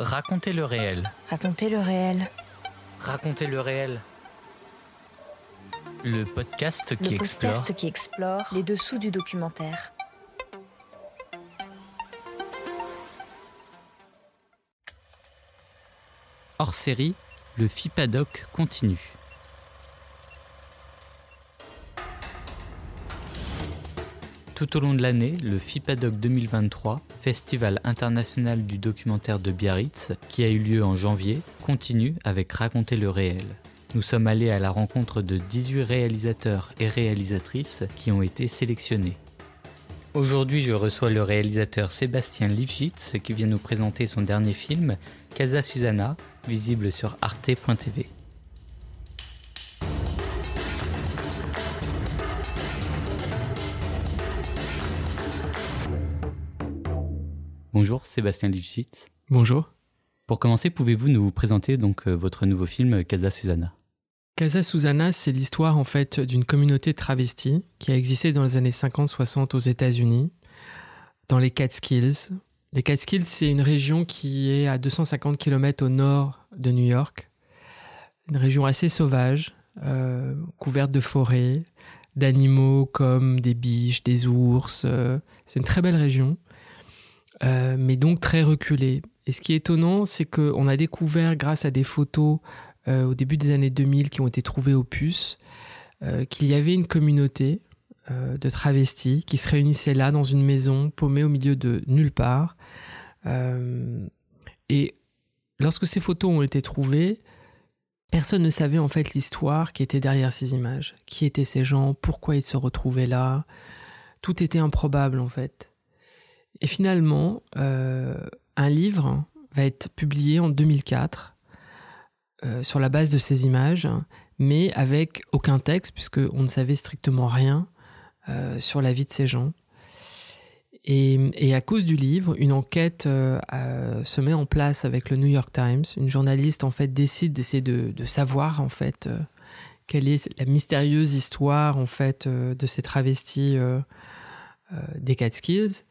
Racontez le réel. Racontez le réel. Racontez le réel. Le podcast qui le explore. podcast qui explore les dessous du documentaire. Hors série, le FIPADOC continue. Tout au long de l'année, le FIPADOC 2023, Festival international du documentaire de Biarritz, qui a eu lieu en janvier, continue avec Raconter le réel. Nous sommes allés à la rencontre de 18 réalisateurs et réalisatrices qui ont été sélectionnés. Aujourd'hui, je reçois le réalisateur Sébastien Lifshitz qui vient nous présenter son dernier film, Casa Susanna, visible sur arte.tv. Sébastien Lifshitz. Bonjour. Pour commencer, pouvez-vous nous présenter donc euh, votre nouveau film Casa Susanna Casa Susanna, c'est l'histoire en fait d'une communauté travestie qui a existé dans les années 50-60 aux États-Unis, dans les Catskills. Les Catskills, c'est une région qui est à 250 km au nord de New York, une région assez sauvage, euh, couverte de forêts, d'animaux comme des biches, des ours. euh, c'est une très belle région, euh, mais donc très reculée. Et ce qui est étonnant, c'est qu'on a découvert grâce à des photos euh, au début des années 2000 qui ont été trouvées aux puces, euh, qu'il y avait une communauté de travestis qui se réunissaient là dans une maison paumée au milieu de nulle part. Et lorsque ces photos ont été trouvées, personne ne savait en fait l'histoire qui était derrière ces images. Qui étaient ces gens? Pourquoi ils se retrouvaient là? Tout était improbable en fait. Et finalement, euh, un livre va être publié en 2004 euh, sur la base de ces images, mais avec aucun texte, puisqu'on ne savait strictement rien euh, sur la vie de ces gens. Et, à cause du livre, une enquête se met en place avec le New York Times. Une journaliste en fait décide d'essayer de, savoir en fait quelle est la mystérieuse histoire en fait de ces travestis des Catskills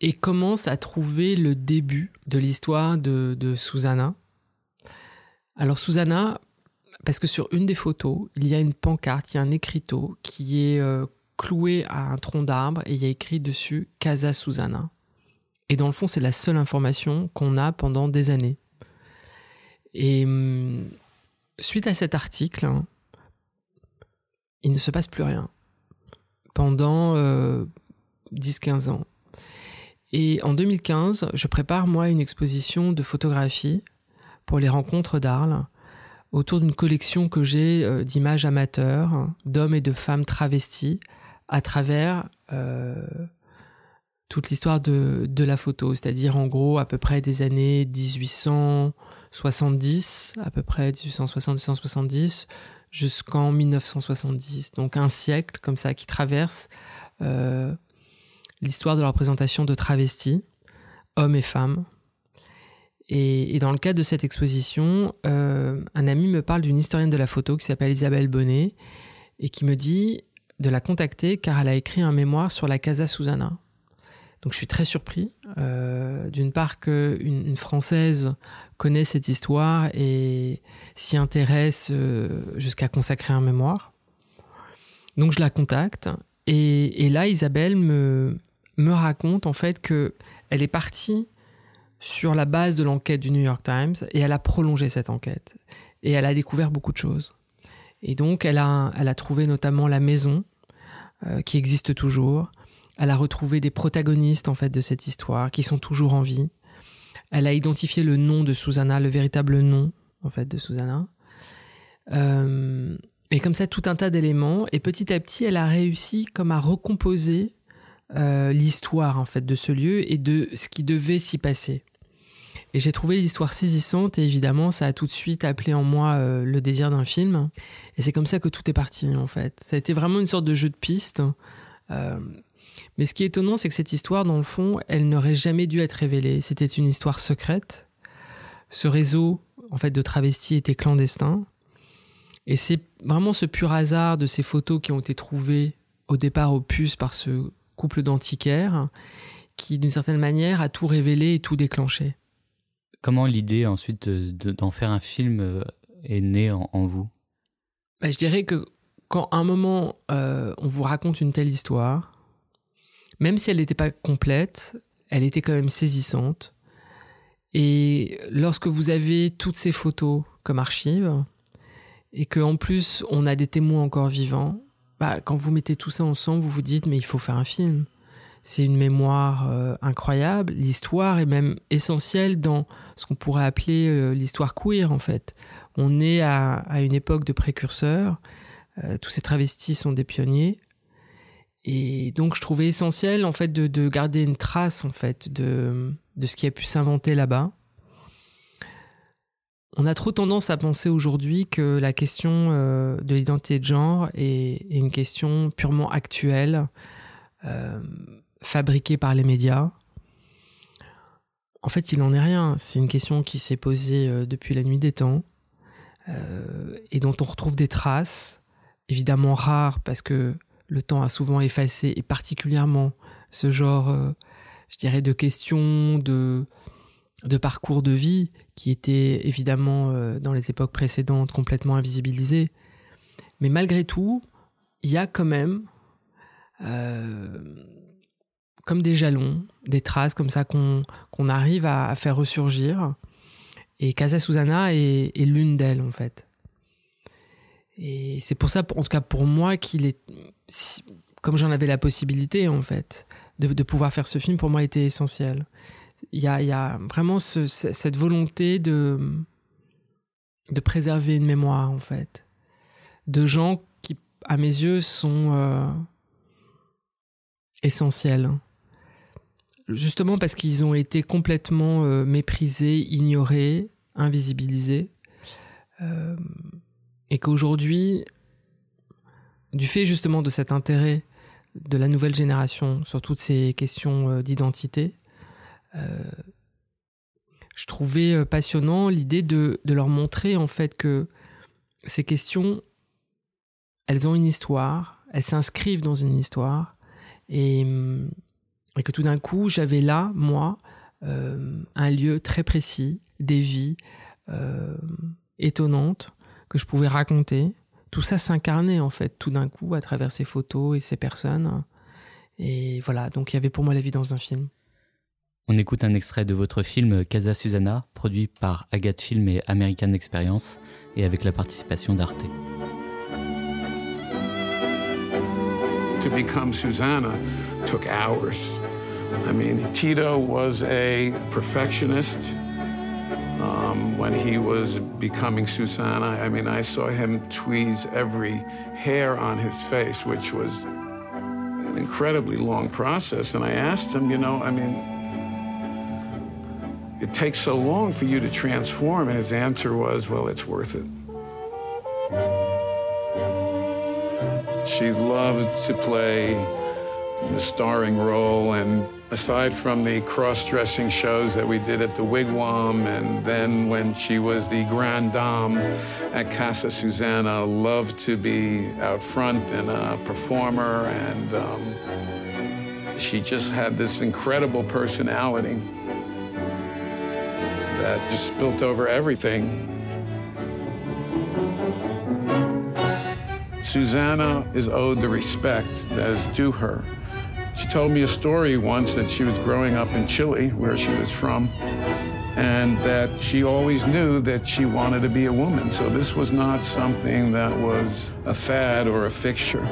et commence à trouver le début de l'histoire de, Susanna? Alors Susanna, parce que sur une des photos, il y a une pancarte, il y a un écriteau qui est euh, cloué à un tronc d'arbre et il y a écrit dessus Casa Susanna. Et dans le fond, c'est la seule information qu'on a pendant des années. Et hum, suite à cet article, hein, il ne se passe plus rien pendant euh, 10-15 ans. Et en 2015, je prépare moi une exposition de photographie pour les rencontres d'Arles autour d'une collection que j'ai euh, d'images amateurs d'hommes et de femmes travestis à travers euh, toute l'histoire de, la photo, c'est-à-dire en gros à peu près des années 1870, à peu près 1860-1870 jusqu'en 1970. Donc un siècle comme ça qui traverse euh, l'histoire de la représentation de travestis, hommes et femmes. Et, dans le cadre de cette exposition, euh, un ami me parle d'une historienne de la photo qui s'appelle Isabelle Bonnet et qui me dit de la contacter car elle a écrit un mémoire sur la Casa Susanna. Donc je suis très surpris, euh, d'une part qu'une une Française connaît cette histoire et s'y intéresse euh, jusqu'à consacrer un mémoire. Donc je la contacte et là Isabelle me, me raconte en fait que elle est partie sur la base de l'enquête du New York Times et elle a prolongé cette enquête et elle a découvert beaucoup de choses. Et donc elle a, elle a trouvé notamment la maison euh, qui existe toujours. Elle a retrouvé des protagonistes en fait de cette histoire qui sont toujours en vie. Elle a identifié le nom de Susanna, le véritable nom en fait de Susanna. Euh, et comme ça tout un tas d'éléments et petit à petit elle a réussi comme à recomposer euh, l'histoire en fait de ce lieu et de ce qui devait s'y passer. Et j'ai trouvé l'histoire saisissante et évidemment ça a tout de suite appelé en moi euh, le désir d'un film. Et c'est comme ça que tout est parti en fait. Ça a été vraiment une sorte de jeu de piste. Euh, mais ce qui est étonnant, c'est que cette histoire, dans le fond, elle n'aurait jamais dû être révélée. C'était une histoire secrète. Ce réseau, en fait, de travestis était clandestin. Et c'est vraiment ce pur hasard de ces photos qui ont été trouvées au départ au puce par ce couple d'antiquaires qui, d'une certaine manière, a tout révélé et tout déclenché. Comment l'idée ensuite d'en faire un film est née en, vous? Bah, Je dirais que quand à un moment on vous raconte une telle histoire, même si elle n'était pas complète, elle était quand même saisissante. Et lorsque vous avez toutes ces photos comme archives, et qu'en plus on a des témoins encore vivants, bah, quand vous mettez tout ça ensemble, vous vous dites mais il faut faire un film. C'est une mémoire euh, incroyable. L'histoire est même essentielle dans ce qu'on pourrait appeler euh, l'histoire queer en fait. On est à, une époque de précurseurs. Euh, tous ces travestis sont des pionniers. Et donc je trouvais essentiel en fait de, garder une trace en fait de, de ce qui a pu s'inventer là-bas. On a trop tendance à penser aujourd'hui que la question euh, de l'identité de genre est, une question purement actuelle, euh, fabriquée par les médias. En fait, il n'en est rien. C'est une question qui s'est posée euh, depuis la nuit des temps et dont on retrouve des traces, évidemment rares parce que le temps a souvent effacé, et particulièrement ce genre, je dirais, de questions, de parcours de vie qui étaient évidemment euh, dans les époques précédentes complètement invisibilisés. Mais malgré tout, il y a quand même euh, comme des jalons, des traces comme ça qu'on arrive à, faire ressurgir. Et Casa Susana est l'une d'elles en fait. Et c'est pour ça, en tout cas pour moi, qu'il est, comme j'en avais la possibilité en fait, de, pouvoir faire ce film, pour moi était essentiel. Il y a, vraiment cette volonté de, de préserver une mémoire en fait, de gens qui, à mes yeux, sont euh, essentiels. Justement parce qu'ils ont été complètement euh, méprisés, ignorés, invisibilisés. Euh, et qu'aujourd'hui, du fait justement de cet intérêt de la nouvelle génération sur toutes ces questions d'identité, je trouvais euh, passionnant l'idée de, leur montrer en fait que ces questions, elles ont une histoire, elles s'inscrivent dans une histoire, et, et que tout d'un coup, j'avais là, moi, un lieu très précis, des vies étonnantes, que je pouvais raconter. Tout ça s'incarnait en fait tout d'un coup à travers ces photos et ces personnes. Et voilà, donc il y avait pour moi l'évidence d'un film. On écoute un extrait de votre film Casa Susana, produit par Agathe Film et American Experience, et avec la participation d'Arte. To become Susanna took hours. I mean, Tito was a perfectionist. Um, when he was becoming Susanna, I mean, I saw him tweeze every hair on his face, which was an incredibly long process. And I asked him, you know, I mean, it takes so long for you to transform. And his answer was, well, it's worth it. She loved to play the starring role and aside from the cross-dressing shows that we did at the Wigwam, and then when she was the Grand Dame at Casa Susana, loved to be out front and a performer, and um, she just had this incredible personality that just spilt over everything. Susanna is owed the respect that is due her. She told me a story once that she was growing up in Chile, where she was from, and that she always knew that she wanted to be a woman. So this was not something that was a fad or a fixture.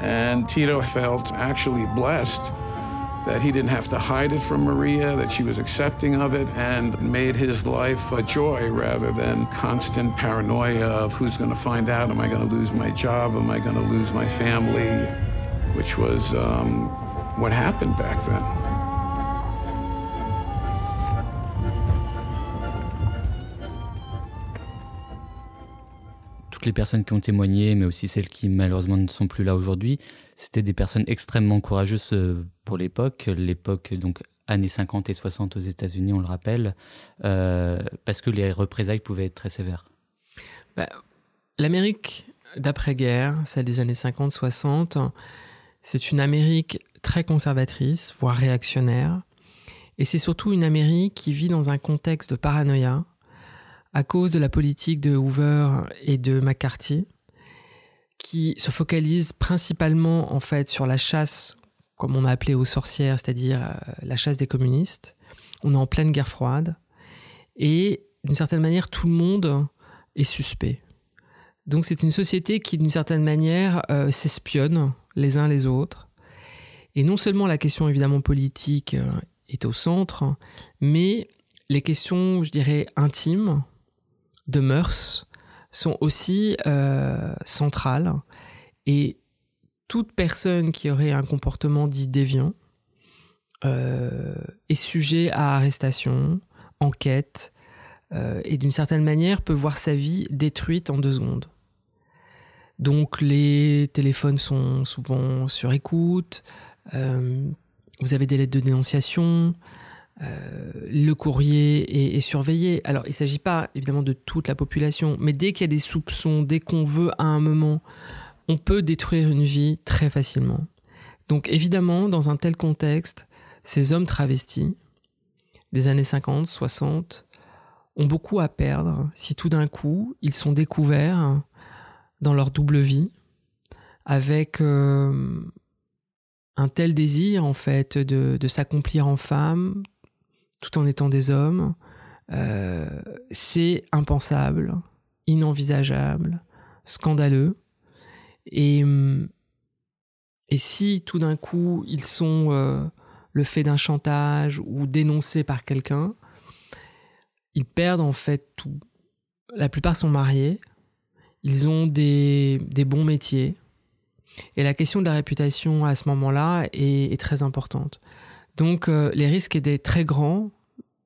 And Tito felt actually blessed that he didn't have to hide it from Maria, that she was accepting of it and made his life a joy rather than constant paranoia of who's going to find out, am I going to lose my job, am I going to lose my family, which was um, what happened back then. Les personnes qui ont témoigné, mais aussi celles qui malheureusement ne sont plus là aujourd'hui, C'était des personnes extrêmement courageuses euh, pour l'époque, l'époque donc années 50 et 60 aux États-Unis, on le rappelle, euh, parce que les représailles pouvaient être très sévères. Bah, L'Amérique d'après-guerre, celle des années 50-60, c'est une Amérique très conservatrice, voire réactionnaire. Et c'est surtout une Amérique qui vit dans un contexte de paranoïa à cause de la politique de Hoover et de McCarthy, qui se focalise principalement en fait sur la chasse, comme on a appelé aux sorcières, c'est-à-dire euh, la chasse des communistes. On est en pleine guerre froide et d'une certaine manière tout le monde est suspect. Donc c'est une société qui d'une certaine manière euh, s'espionne les uns les autres. Et non seulement la question évidemment politique euh, est au centre, mais les questions, je dirais, intimes, de mœurs, sont aussi euh, centrales. Et toute personne qui aurait un comportement dit déviant euh, est sujet à arrestation, enquête, et d'une certaine manière peut voir sa vie détruite en deux secondes. Donc les téléphones sont souvent sur écoute, euh, vous avez des lettres de dénonciation, euh, le courrier est, surveillé. Alors, il ne s'agit pas évidemment de toute la population, mais dès qu'il y a des soupçons, dès qu'on veut à un moment, on peut détruire une vie très facilement. Donc, évidemment, dans un tel contexte, ces hommes travestis des années 50, 60 ont beaucoup à perdre si tout d'un coup ils sont découverts dans leur double vie avec euh, un tel désir en fait de, s'accomplir en femme tout en étant des hommes, euh, c'est impensable, inenvisageable, scandaleux. Et, si tout d'un coup ils sont euh, le fait d'un chantage ou dénoncés par quelqu'un, ils perdent en fait tout. La plupart sont mariés, ils ont des, des bons métiers, et la question de la réputation à ce moment-là est, très importante. Donc euh, les risques étaient très grands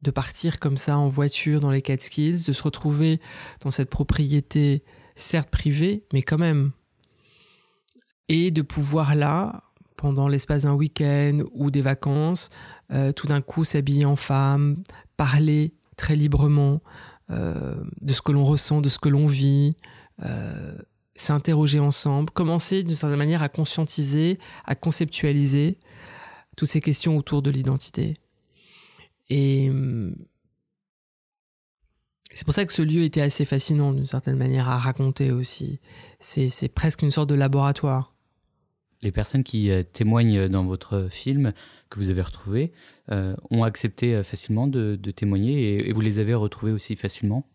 de partir comme ça en voiture dans les Catskills, de se retrouver dans cette propriété certes privée, mais quand même. Et de pouvoir là, pendant l'espace d'un week-end ou des vacances, euh, tout d'un coup s'habiller en femme, parler très librement euh, de ce que l'on ressent, de ce que l'on vit, s'interroger ensemble, commencer d'une certaine manière à conscientiser, à conceptualiser toutes ces questions autour de l'identité. Et hum, c'est pour ça que ce lieu était assez fascinant d'une certaine manière à raconter aussi. C'est presque une sorte de laboratoire. Les personnes qui euh, témoignent dans votre film que vous avez retrouvé euh, ont accepté euh, facilement de, témoigner et vous les avez retrouvés aussi facilement?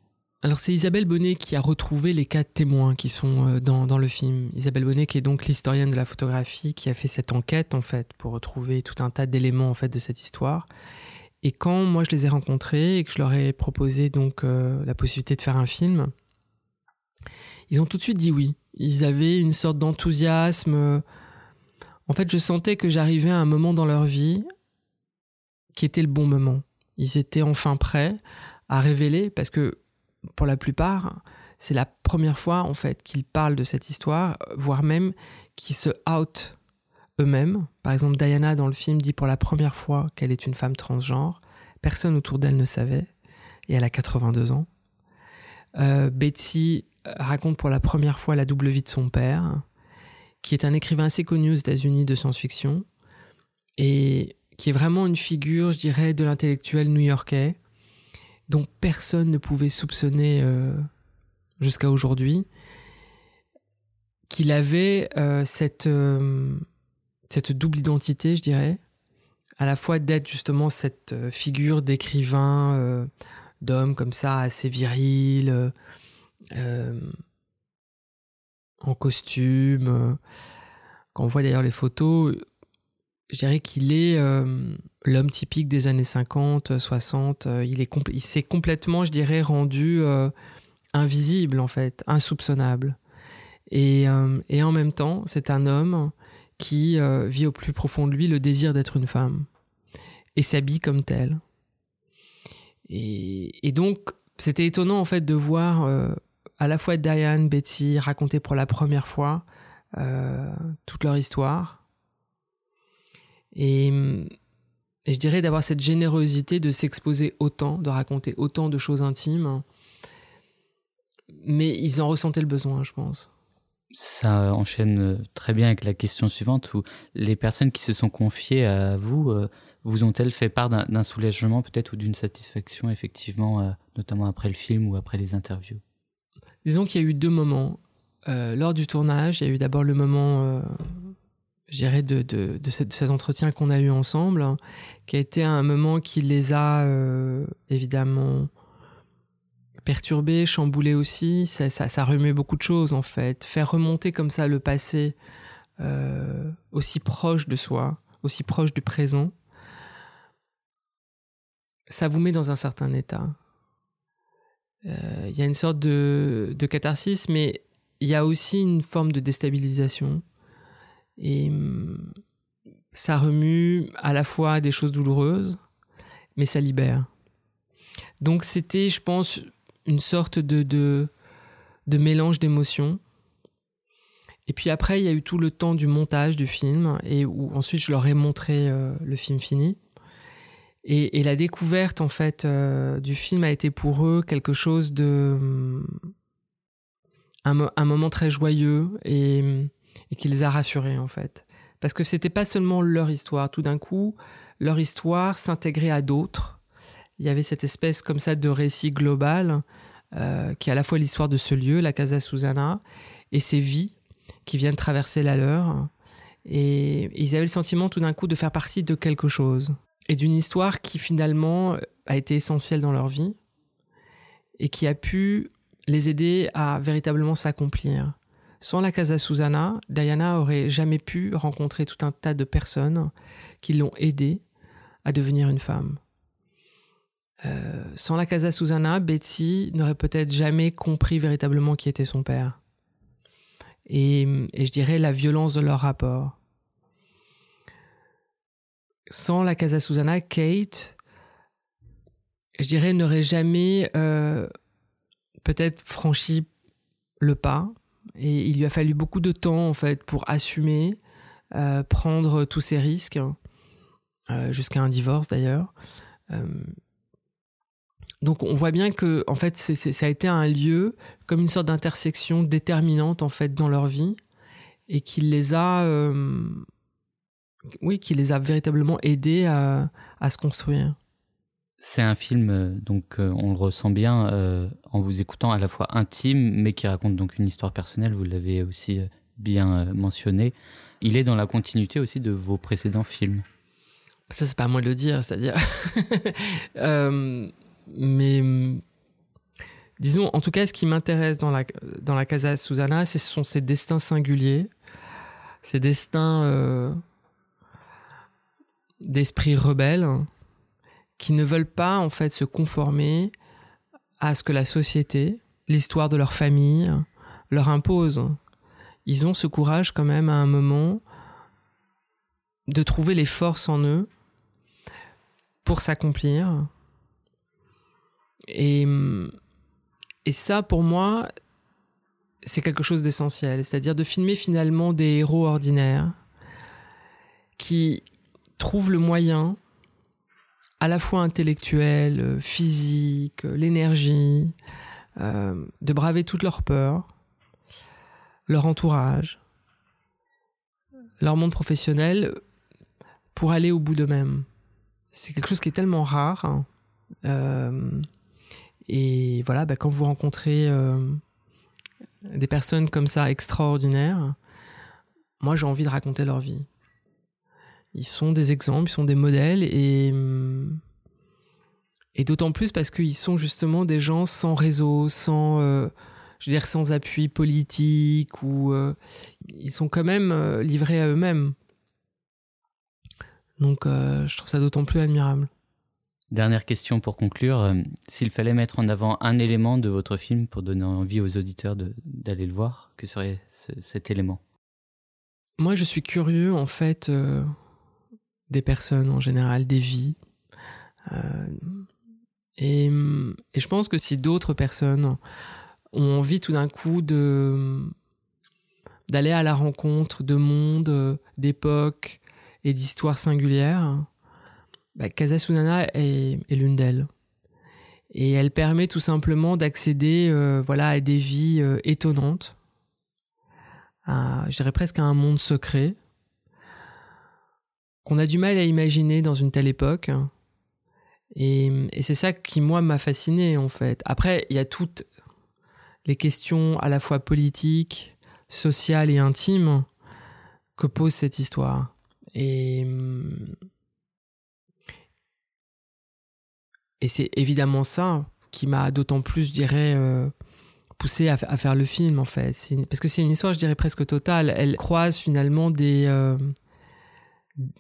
Alors c'est Isabelle Bonnet qui a retrouvé les quatre témoins qui sont euh, dans, dans le film. Isabelle Bonnet qui est donc l'historienne de la photographie qui a fait cette enquête en fait pour retrouver tout un tas d'éléments en fait de cette histoire. Et quand moi je les ai rencontrés et que je leur ai proposé donc euh, la possibilité de faire un film, ils ont tout de suite dit oui. Ils avaient une sorte d'enthousiasme. En fait, je sentais que j'arrivais à un moment dans leur vie qui était le bon moment. Ils étaient enfin prêts à révéler parce que pour la plupart, c'est la première fois en fait qu'ils parlent de cette histoire, voire même qu'ils se out eux-mêmes. Par exemple, Diana dans le film dit pour la première fois qu'elle est une femme transgenre. Personne autour d'elle ne savait, et elle a 82 ans. Euh, Betsy raconte pour la première fois la double vie de son père, qui est un écrivain assez connu aux États-Unis de science-fiction, et qui est vraiment une figure, je dirais, de l'intellectuel new-yorkais, dont personne ne pouvait soupçonner euh, jusqu'à aujourd'hui, qu'il avait euh, cette, euh, cette double identité, je dirais, à la fois d'être justement cette figure d'écrivain, d'homme comme ça, assez viril, en costume. Quand on voit d'ailleurs les photos, je dirais qu'il est l'homme typique des années 50, 60. Euh, il, est s'est complètement, je dirais, rendu euh, invisible, en fait, insoupçonnable. Et, et en même temps, c'est un homme qui vit au plus profond de lui le désir d'être une femme et s'habille comme tel. Et, et donc, c'était étonnant, en fait, de voir à la fois Diane, Betsy raconter pour la première fois toute leur histoire et, je dirais d'avoir cette générosité de s'exposer autant, de raconter autant de choses intimes. Mais ils en ressentaient le besoin, je pense. Ça enchaîne très bien avec la question suivante où les personnes qui se sont confiées à vous vous ont-elles fait part d'un soulagement peut-être ou d'une satisfaction effectivement, notamment après le film ou après les interviews? Disons qu'il y a eu deux moments. lors du tournage, il y a eu d'abord le moment je dirais, de, de, de, cet entretien qu'on a eu ensemble, hein, qui a été un moment qui les a euh, évidemment perturbés, chamboulés aussi. Ça, ça, ça, remuait beaucoup de choses en fait. Faire remonter comme ça le passé euh, aussi proche de soi, aussi proche du présent, ça vous met dans un certain état. Euh, il y a une sorte de, de catharsis, mais il y a aussi une forme de déstabilisation et hum, ça remue à la fois des choses douloureuses, mais ça libère. Donc c'était, je pense, une sorte de, de, mélange d'émotions. Et puis après, il y a eu tout le temps du montage du film, et où ensuite je leur ai montré euh, le film fini. Et, et, la découverte, en fait, euh, du film a été pour eux quelque chose de... Hum, un, un moment très joyeux et hum, et qui les a rassurés en fait. Parce que c'était pas seulement leur histoire. Tout d'un coup, leur histoire s'intégrait à d'autres. Il y avait cette espèce comme ça de récit global euh, qui est à la fois l'histoire de ce lieu, la Casa Susana, et ses vies qui viennent traverser la leur. Et, ils avaient le sentiment tout d'un coup de faire partie de quelque chose et d'une histoire qui finalement a été essentielle dans leur vie et qui a pu les aider à véritablement s'accomplir. Sans la Casa Susana, Diana aurait jamais pu rencontrer tout un tas de personnes qui l'ont aidée à devenir une femme. Euh, sans la Casa Susana, Betsy n'aurait peut-être jamais compris véritablement qui était son père. Et, je dirais la violence de leur rapport. Sans la Casa Susana, Kate, je dirais, n'aurait jamais euh, peut-être franchi le pas et il lui a fallu beaucoup de temps, en fait, pour assumer, euh, prendre tous ces risques, euh, jusqu'à un divorce d'ailleurs. Euh, donc on voit bien que, en fait, ça a été un lieu comme une sorte d'intersection déterminante, en fait, dans leur vie, et qui les a, oui, qui les a véritablement aidés à se construire. C'est un film, euh, donc euh, on le ressent bien euh, en vous écoutant, à la fois intime, mais qui raconte donc une histoire personnelle, vous l'avez aussi bien mentionné. Il est dans la continuité aussi de vos précédents films. Ça, c'est pas à moi de le dire, c'est-à-dire. mais disons, en tout cas, ce qui m'intéresse dans la, dans la Casa Susana, ce sont ces destins singuliers, ces destins d'esprit rebelle qui ne veulent pas en fait se conformer à ce que la société, l'histoire de leur famille leur impose. Ils ont ce courage quand même à un moment de trouver les forces en eux pour s'accomplir. Et, et ça, pour moi, c'est quelque chose d'essentiel. C'est-à-dire de filmer finalement des héros ordinaires qui trouvent le moyen à la fois intellectuelle, euh, physique, euh, l'énergie, euh, de braver toutes leurs peurs, leur entourage, leur monde professionnel pour aller au bout d'eux-mêmes. C'est quelque chose qui est tellement rare. Hein. et voilà, bah, quand vous rencontrez des personnes comme ça extraordinaires, moi j'ai envie de raconter leur vie. Ils sont des exemples, ils sont des modèles et, et d'autant plus parce qu'ils sont justement des gens sans réseau, sans, euh, je veux dire, sans appui politique ou euh, ils sont quand même euh, livrés à eux-mêmes. Donc je trouve ça d'autant plus admirable. Dernière question pour conclure. S'il fallait mettre en avant un élément de votre film pour donner envie aux auditeurs d'aller le voir, que serait cet élément? Moi, je suis curieux, en fait, des personnes en général, des vies. Euh, et, je pense que si d'autres personnes ont envie tout d'un coup de d'aller à la rencontre de mondes, d'époques et d'histoires singulières, bah, Casa Sunana est, est l'une d'elles. Et elle permet tout simplement d'accéder euh, voilà, à des vies euh, étonnantes, à, je dirais presque à un monde secret qu'on a du mal à imaginer dans une telle époque. Et, c'est ça qui, moi, m'a fasciné, en fait. Après, il y a toutes les questions à la fois politiques, sociales et intimes que pose cette histoire. Et, c'est évidemment ça qui m'a d'autant plus, je dirais, euh, poussé à, faire le film, en fait. Parce que c'est une histoire, je dirais, presque totale. Elle croise finalement des, euh,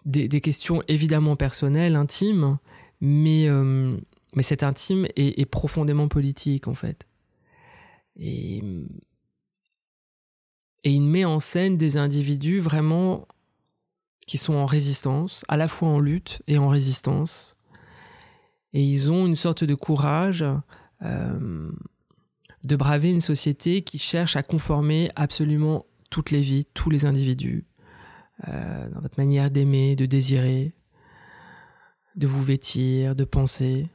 des, questions évidemment personnelles, intimes, mais, euh, mais intime est, profondément politique, en fait. Et, et il met en scène des individus vraiment qui sont en résistance, à la fois en lutte et en résistance. Et ils ont une sorte de courage euh, de braver une société qui cherche à conformer absolument toutes les vies, tous les individus, euh, dans votre manière d'aimer, de désirer, de vous vêtir, de penser.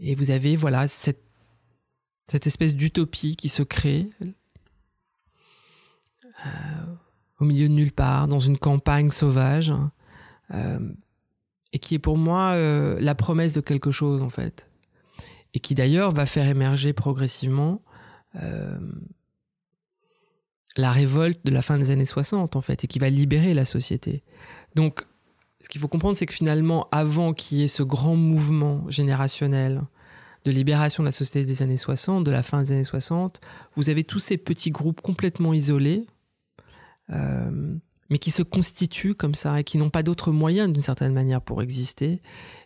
Et vous avez voilà cette, cette espèce d'utopie qui se crée euh, au milieu de nulle part, dans une campagne sauvage, euh, et qui est pour moi la promesse de quelque chose en fait et qui d'ailleurs va faire émerger progressivement la révolte de la fin des années 60 en fait, et qui va libérer la société. Donc, ce qu'il faut comprendre, c'est que finalement, avant qu'il y ait ce grand mouvement générationnel de libération de la société des années 60, de la fin des années 60, vous avez tous ces petits groupes complètement isolés, euh, mais qui se constituent comme ça et qui n'ont pas d'autre moyen d'une certaine manière pour exister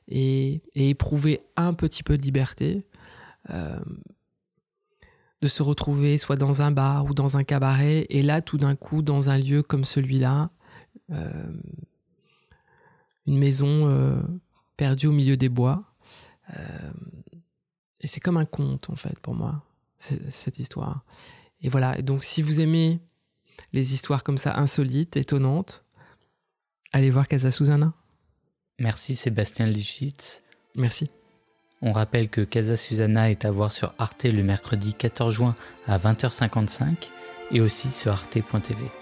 et, éprouver un petit peu de liberté, euh, de se retrouver soit dans un bar ou dans un cabaret, et là tout d'un coup dans un lieu comme celui-là, euh, une maison euh, perdue au milieu des bois. et c'est comme un conte en fait pour moi, cette histoire. Et voilà, donc si vous aimez les histoires comme ça insolites, étonnantes, allez voir Casa Susana. Merci Sébastien Lichitz. Merci. On rappelle que Casa Susana est à voir sur Arte le mercredi 14 juin à 20h55 et aussi sur arte.tv.